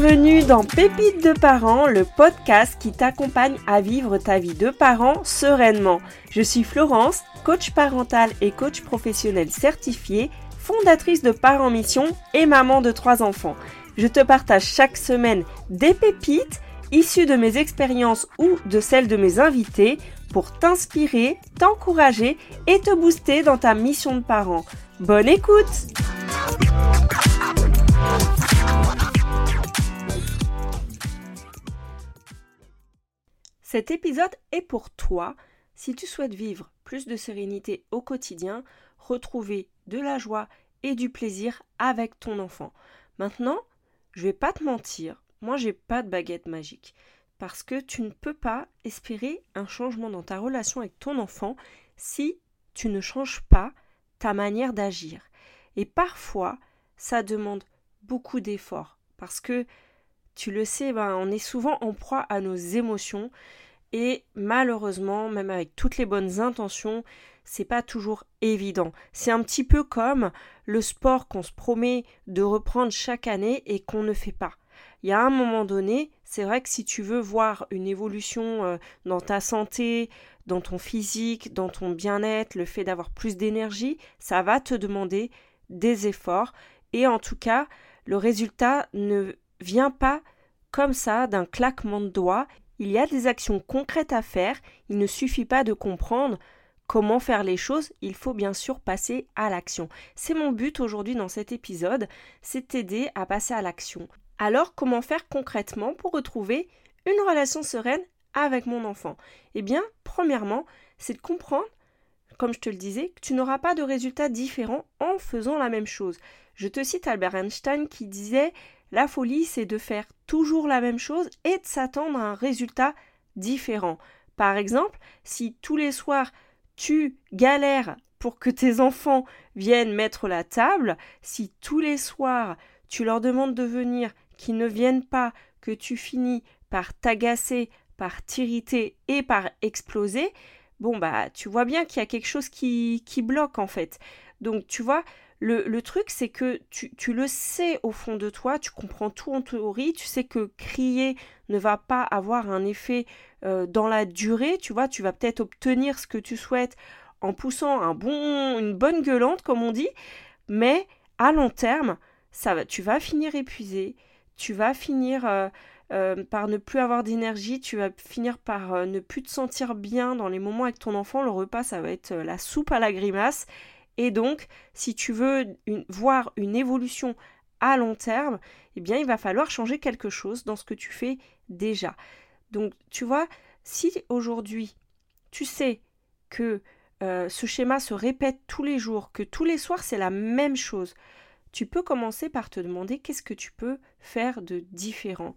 Bienvenue dans Pépites de parents, le podcast qui t'accompagne à vivre ta vie de parent sereinement. Je suis Florence, coach parental et coach professionnel certifié, fondatrice de Parents Mission et maman de trois enfants. Je te partage chaque semaine des pépites issues de mes expériences ou de celles de mes invités pour t'inspirer, t'encourager et te booster dans ta mission de parent. Bonne écoute Cet épisode est pour toi si tu souhaites vivre plus de sérénité au quotidien, retrouver de la joie et du plaisir avec ton enfant. Maintenant, je vais pas te mentir, moi j'ai pas de baguette magique parce que tu ne peux pas espérer un changement dans ta relation avec ton enfant si tu ne changes pas ta manière d'agir. Et parfois, ça demande beaucoup d'efforts parce que tu le sais, ben, on est souvent en proie à nos émotions et malheureusement, même avec toutes les bonnes intentions, c'est pas toujours évident. C'est un petit peu comme le sport qu'on se promet de reprendre chaque année et qu'on ne fait pas. Il y a un moment donné, c'est vrai que si tu veux voir une évolution euh, dans ta santé, dans ton physique, dans ton bien-être, le fait d'avoir plus d'énergie, ça va te demander des efforts et en tout cas, le résultat ne vient pas comme ça d'un claquement de doigts. Il y a des actions concrètes à faire, il ne suffit pas de comprendre comment faire les choses, il faut bien sûr passer à l'action. C'est mon but aujourd'hui dans cet épisode, c'est t'aider à passer à l'action. Alors comment faire concrètement pour retrouver une relation sereine avec mon enfant? Eh bien, premièrement, c'est de comprendre, comme je te le disais, que tu n'auras pas de résultats différents en faisant la même chose. Je te cite Albert Einstein qui disait la folie, c'est de faire toujours la même chose et de s'attendre à un résultat différent. Par exemple, si tous les soirs tu galères pour que tes enfants viennent mettre la table, si tous les soirs tu leur demandes de venir, qu'ils ne viennent pas, que tu finis par t'agacer, par t'irriter et par exploser, bon bah tu vois bien qu'il y a quelque chose qui, qui bloque en fait. Donc tu vois, le, truc, c'est que tu, le sais au fond de toi, tu comprends tout en théorie, tu sais que crier ne va pas avoir un effet euh, dans la durée, tu vois, tu vas peut-être obtenir ce que tu souhaites en poussant un bon, une bonne gueulante, comme on dit, mais à long terme, ça va, tu vas finir épuisé, tu vas finir euh, euh, par ne plus avoir d'énergie, tu vas finir par ne plus te sentir bien dans les moments avec ton enfant, le repas, ça va être la soupe à la grimace, et donc, si tu veux voir une évolution à long terme, eh bien, il va falloir changer quelque chose dans ce que tu fais déjà. Donc, tu vois, si aujourd'hui, tu sais que euh, ce schéma se répète tous les jours, que tous les soirs, c'est la même chose, tu peux commencer par te demander qu'est-ce que tu peux faire de différent.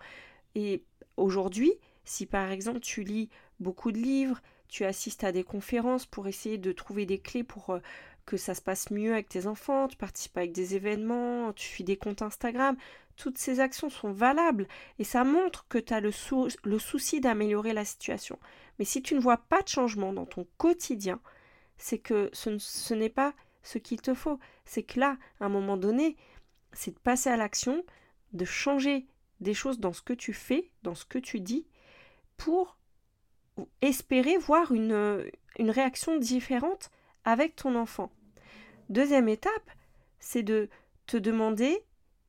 Et aujourd'hui, si par exemple tu lis beaucoup de livres, tu assistes à des conférences pour essayer de trouver des clés pour euh, que ça se passe mieux avec tes enfants, tu participes avec des événements, tu suis des comptes Instagram, toutes ces actions sont valables et ça montre que tu as le, le souci d'améliorer la situation. Mais si tu ne vois pas de changement dans ton quotidien, c'est que ce, ce n'est pas ce qu'il te faut. C'est que là, à un moment donné, c'est de passer à l'action, de changer des choses dans ce que tu fais, dans ce que tu dis, pour espérer voir une, une réaction différente avec ton enfant. Deuxième étape, c'est de te demander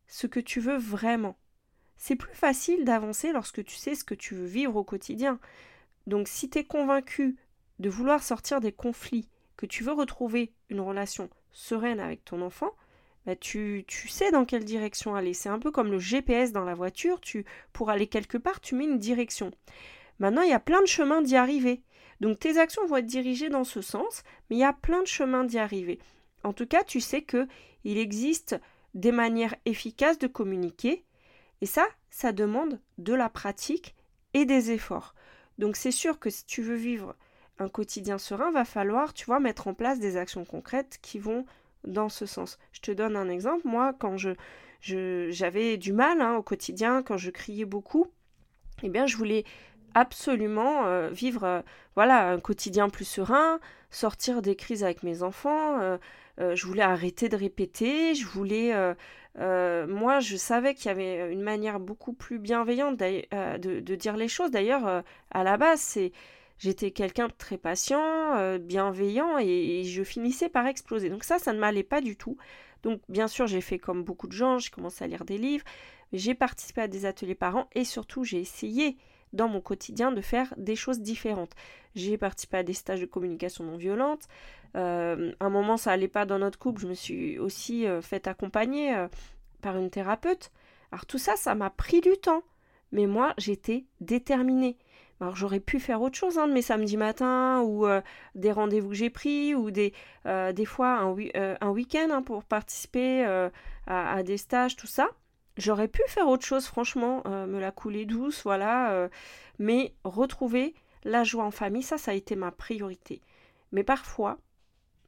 ce que tu veux vraiment. C'est plus facile d'avancer lorsque tu sais ce que tu veux vivre au quotidien. Donc si tu es convaincu de vouloir sortir des conflits, que tu veux retrouver une relation sereine avec ton enfant, bah tu, tu, sais dans quelle direction aller. C'est un peu comme le GPS dans la voiture, tu, pour aller quelque part, tu mets une direction. Maintenant, il y a plein de chemins d'y arriver. Donc tes actions vont être dirigées dans ce sens, mais il y a plein de chemins d'y arriver. En tout cas, tu sais que il existe des manières efficaces de communiquer, et ça, ça demande de la pratique et des efforts. Donc c'est sûr que si tu veux vivre un quotidien serein, va falloir, tu vois, mettre en place des actions concrètes qui vont dans ce sens. Je te donne un exemple. Moi, quand je j'avais du mal hein, au quotidien, quand je criais beaucoup, eh bien, je voulais absolument euh, vivre euh, voilà un quotidien plus serein, sortir des crises avec mes enfants. je voulais arrêter de répéter. Je voulais. moi, je savais qu'il y avait une manière beaucoup plus bienveillante de, dire les choses. D'ailleurs, à la base, c'est j'étais quelqu'un de très patient, bienveillant, et, je finissais par exploser. Donc ça, ça ne m'allait pas du tout. Donc bien sûr, j'ai fait comme beaucoup de gens, j'ai commencé à lire des livres, j'ai participé à des ateliers parents et surtout j'ai essayé dans mon quotidien de faire des choses différentes. J'ai participé à des stages de communication non violente. Euh, à un moment, ça allait pas dans notre couple. Je me suis aussi euh, fait accompagner euh, par une thérapeute. Alors tout ça, ça m'a pris du temps. Mais moi, j'étais déterminée. Alors j'aurais pu faire autre chose hein, de mes samedis matins ou des rendez-vous que j'ai pris ou des, des fois un, un week-end hein, pour participer à, des stages, tout ça. J'aurais pu faire autre chose, franchement, euh, me la couler douce, voilà. Euh, mais retrouver la joie en famille, ça, ça a été ma priorité. Mais parfois,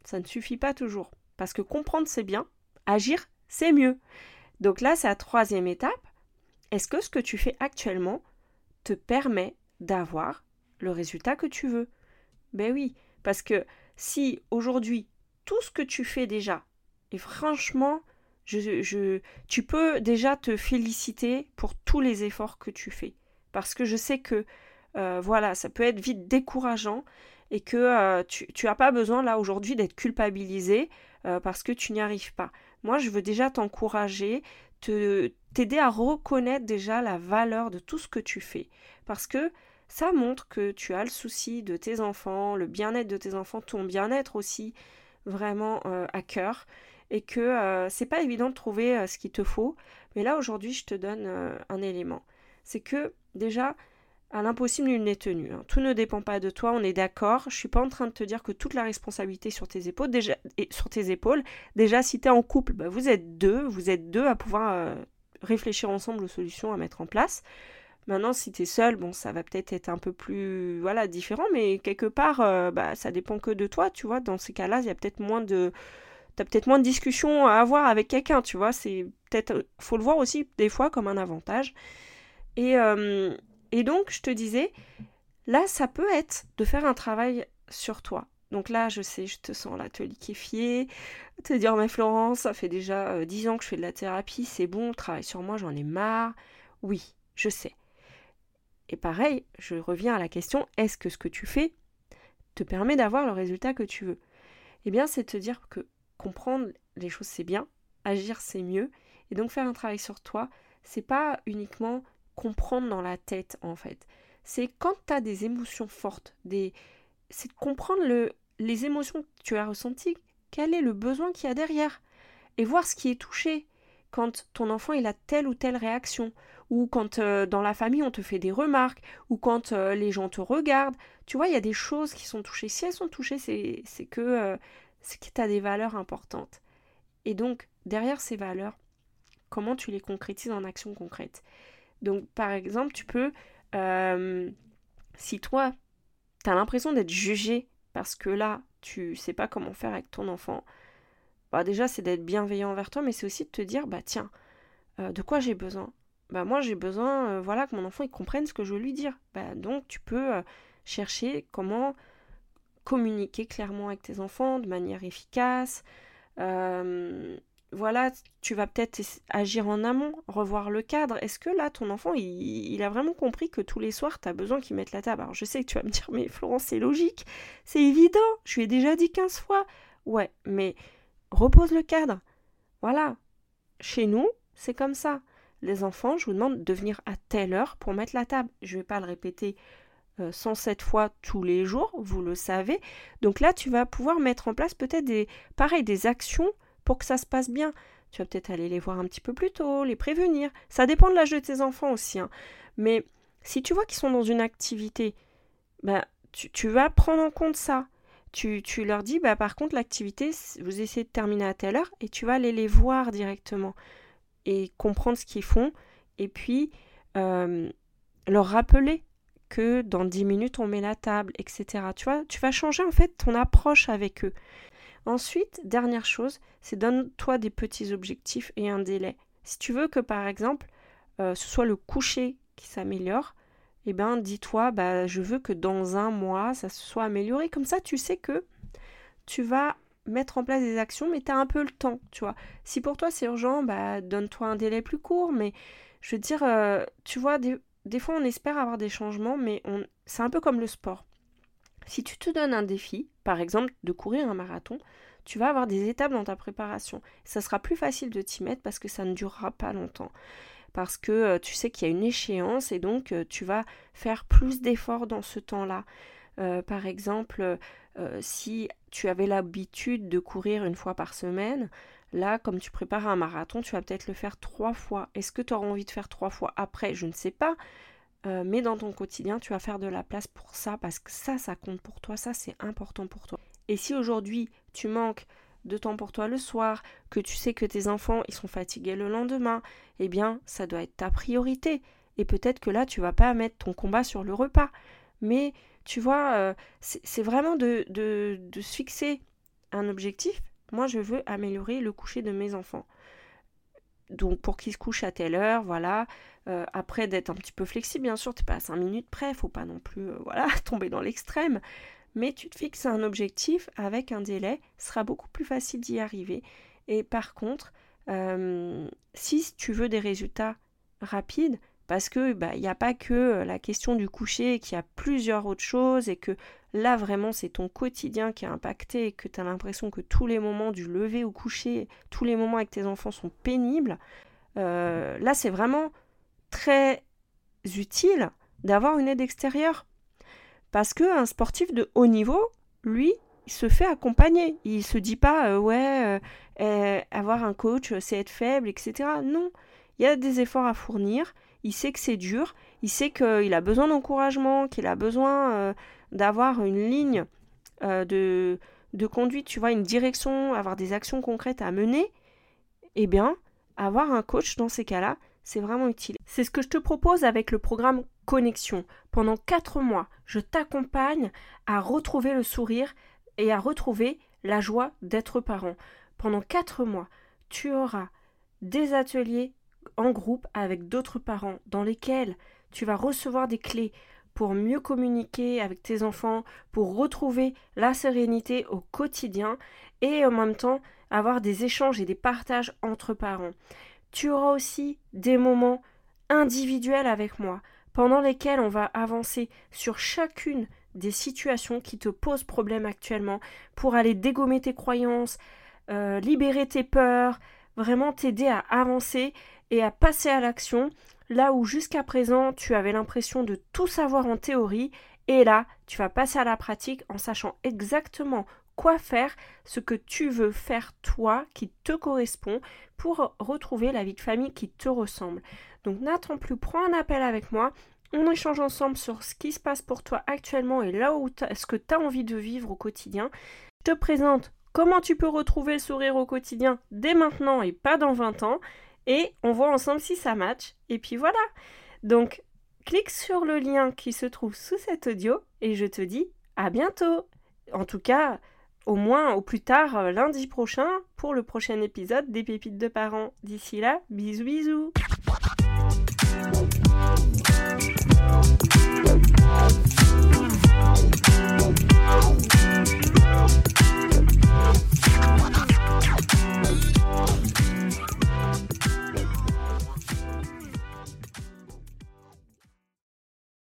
ça ne suffit pas toujours. Parce que comprendre, c'est bien. Agir, c'est mieux. Donc là, c'est la troisième étape. Est-ce que ce que tu fais actuellement te permet d'avoir le résultat que tu veux? Ben oui, parce que si aujourd'hui, tout ce que tu fais déjà, et franchement, tu peux déjà te féliciter pour tous les efforts que tu fais. Parce que je sais que euh, voilà, ça peut être vite décourageant et que euh, tu n'as pas besoin là aujourd'hui d'être culpabilisé euh, parce que tu n'y arrives pas. Moi, je veux déjà t'encourager, te, t'aider à reconnaître déjà la valeur de tout ce que tu fais. Parce que ça montre que tu as le souci de tes enfants, le bien-être de tes enfants, ton bien-être aussi vraiment à cœur et que euh, c'est pas évident de trouver euh, ce qu'il te faut. Mais là aujourd'hui, je te donne euh, un élément. C'est que déjà, à l'impossible, nul n'est tenu. Hein. Tout ne dépend pas de toi, on est d'accord. Je suis pas en train de te dire que toute la responsabilité est sur tes épaules. Déjà, et sur tes épaules. Déjà, si tu es en couple, bah, vous êtes deux, vous êtes deux à pouvoir réfléchir ensemble aux solutions à mettre en place. Maintenant, si tu es seul, bon, ça va peut-être être un peu plus voilà, différent, mais quelque part, bah, ça dépend que de toi, tu vois. Dans ces cas-là, il y a peut-être moins de, t'as peut-être moins de discussions à avoir avec quelqu'un, tu vois. C'est peut-être, faut le voir aussi des fois comme un avantage. Et, euh, et donc, je te disais, là, ça peut être de faire un travail sur toi. Donc là, je sais, je te sens là te liquéfier, te dire, mais Florence, ça fait déjà 10 euh, ans que je fais de la thérapie, c'est bon, travail sur moi, j'en ai marre. Oui, je sais. Et pareil, je reviens à la question, est-ce que ce que tu fais te permet d'avoir le résultat que tu veux? Eh bien, c'est te dire que comprendre les choses c'est bien, agir c'est mieux, et donc faire un travail sur toi, c'est pas uniquement comprendre dans la tête en fait. C'est quand tu as des émotions fortes, des... c'est de comprendre le... les émotions que tu as ressenties, quel est le besoin qu'il y a derrière, et voir ce qui est touché quand ton enfant il a telle ou telle réaction, ou quand euh, dans la famille on te fait des remarques, ou quand euh, les gens te regardent. Tu vois, il y a des choses qui sont touchées. Si elles sont touchées, c'est que euh, c'est que tu as des valeurs importantes. Et donc, derrière ces valeurs, comment tu les concrétises en action concrète Donc, par exemple, tu peux, euh, si toi, tu as l'impression d'être jugé parce que là, tu sais pas comment faire avec ton enfant, bah déjà, c'est d'être bienveillant envers toi, mais c'est aussi de te dire, bah tiens, euh, de quoi j'ai besoin? Bah moi, j'ai besoin, euh, voilà, que mon enfant, il comprenne ce que je veux lui dire. Bah donc, tu peux chercher comment communiquer clairement avec tes enfants de manière efficace. Euh, voilà, tu vas peut-être agir en amont, revoir le cadre. Est-ce que là, ton enfant, il, a vraiment compris que tous les soirs, tu as besoin qu'il mette la table? Alors, je sais que tu vas me dire, mais Florence, c'est logique, c'est évident, je lui ai déjà dit 15 fois. Ouais, mais repose le cadre. Voilà. Chez nous, c'est comme ça. Les enfants, je vous demande de venir à telle heure pour mettre la table. Je ne vais pas le répéter 107 euh, fois tous les jours, vous le savez. Donc là, tu vas pouvoir mettre en place peut-être des, pareil, des actions pour que ça se passe bien. Tu vas peut-être aller les voir un petit peu plus tôt, les prévenir. Ça dépend de l'âge de tes enfants aussi. Hein. Mais si tu vois qu'ils sont dans une activité, bah, tu, vas prendre en compte ça. Tu, leur dis, bah, par contre, l'activité, vous essayez de terminer à telle heure et tu vas aller les voir directement et comprendre ce qu'ils font et puis euh, leur rappeler dans 10 minutes on met la table, etc. Tu vois, tu vas changer en fait ton approche avec eux. Ensuite, dernière chose, c'est donne-toi des petits objectifs et un délai. Si tu veux que par exemple euh, ce soit le coucher qui s'améliore, eh ben dis-toi, bah, je veux que dans un mois ça se soit amélioré. Comme ça, tu sais que tu vas mettre en place des actions, mais tu as un peu le temps, tu vois. Si pour toi c'est urgent, bah donne-toi un délai plus court, mais je veux dire, euh, tu vois, des, des, fois on espère avoir des changements, mais on, c'est un peu comme le sport. Si tu te donnes un défi, par exemple de courir un marathon, tu vas avoir des étapes dans ta préparation. Ça sera plus facile de t'y mettre parce que ça ne durera pas longtemps. Parce que euh, tu sais qu'il y a une échéance et donc euh, tu vas faire plus d'efforts dans ce temps-là. Euh, par exemple, si tu avais l'habitude de courir une fois par semaine, là, comme tu prépares un marathon, tu vas peut-être le faire trois fois. Est-ce que tu auras envie de faire trois fois après? Je ne sais pas. mais dans ton quotidien, tu vas faire de la place pour ça parce que ça, ça compte pour toi, ça, c'est important pour toi. Et si aujourd'hui tu manques de temps pour toi le soir, que tu sais que tes enfants ils sont fatigués le lendemain, eh bien ça doit être ta priorité. Et peut-être que là tu vas pas mettre ton combat sur le repas. Mais tu vois, euh, c'est vraiment de, de se fixer un objectif. Moi je veux améliorer le coucher de mes enfants. Donc pour qu'ils se couchent à telle heure, voilà. Euh, après d'être un petit peu flexible, bien sûr, t'es pas à 5 minutes près, faut pas non plus euh, voilà, tomber dans l'extrême mais tu te fixes un objectif avec un délai, ce sera beaucoup plus facile d'y arriver. Et par contre, euh, si tu veux des résultats rapides, parce que bah, il n'y a pas que euh, la question du coucher, qu'il y a plusieurs autres choses et que là vraiment c'est ton quotidien qui est impacté et que tu as l'impression que tous les moments du lever au coucher, tous les moments avec tes enfants sont pénibles, euh, là c'est vraiment très utile d'avoir une aide extérieure parce qu'un sportif de haut niveau, lui, il se fait accompagner. Il se dit pas, euh, ouais, euh, avoir un coach, c'est être faible, etc. Non, il y a des efforts à fournir. Il sait que c'est dur. Il sait qu'il a besoin d'encouragement, qu'il a besoin d'avoir une ligne de, de conduite, tu vois, une direction, avoir des actions concrètes à mener. Eh bien, avoir un coach dans ces cas-là, c'est vraiment utile. C'est ce que je te propose avec le programme Connexion. Pendant 4 mois, je t'accompagne à retrouver le sourire et à retrouver la joie d'être parent. Pendant 4 mois, tu auras des ateliers en groupe avec d'autres parents dans lesquels tu vas recevoir des clés pour mieux communiquer avec tes enfants, pour retrouver la sérénité au quotidien et en même temps avoir des échanges et des partages entre parents. Tu auras aussi des moments individuels avec moi, pendant lesquels on va avancer sur chacune des situations qui te posent problème actuellement, pour aller dégommer tes croyances, euh, libérer tes peurs, vraiment t'aider à avancer et à passer à l'action, là où jusqu'à présent tu avais l'impression de tout savoir en théorie, et là tu vas passer à la pratique en sachant exactement quoi faire, ce que tu veux faire toi qui te correspond pour retrouver la vie de famille qui te ressemble. Donc n'attends plus, prends un appel avec moi. On échange ensemble sur ce qui se passe pour toi actuellement et là où est-ce que tu as envie de vivre au quotidien. Je te présente comment tu peux retrouver le sourire au quotidien dès maintenant et pas dans 20 ans. Et on voit ensemble si ça match. Et puis voilà. Donc, clique sur le lien qui se trouve sous cet audio et je te dis à bientôt. En tout cas, au moins au plus tard euh, lundi prochain pour le prochain épisode des pépites de parents. D'ici là, bisous bisous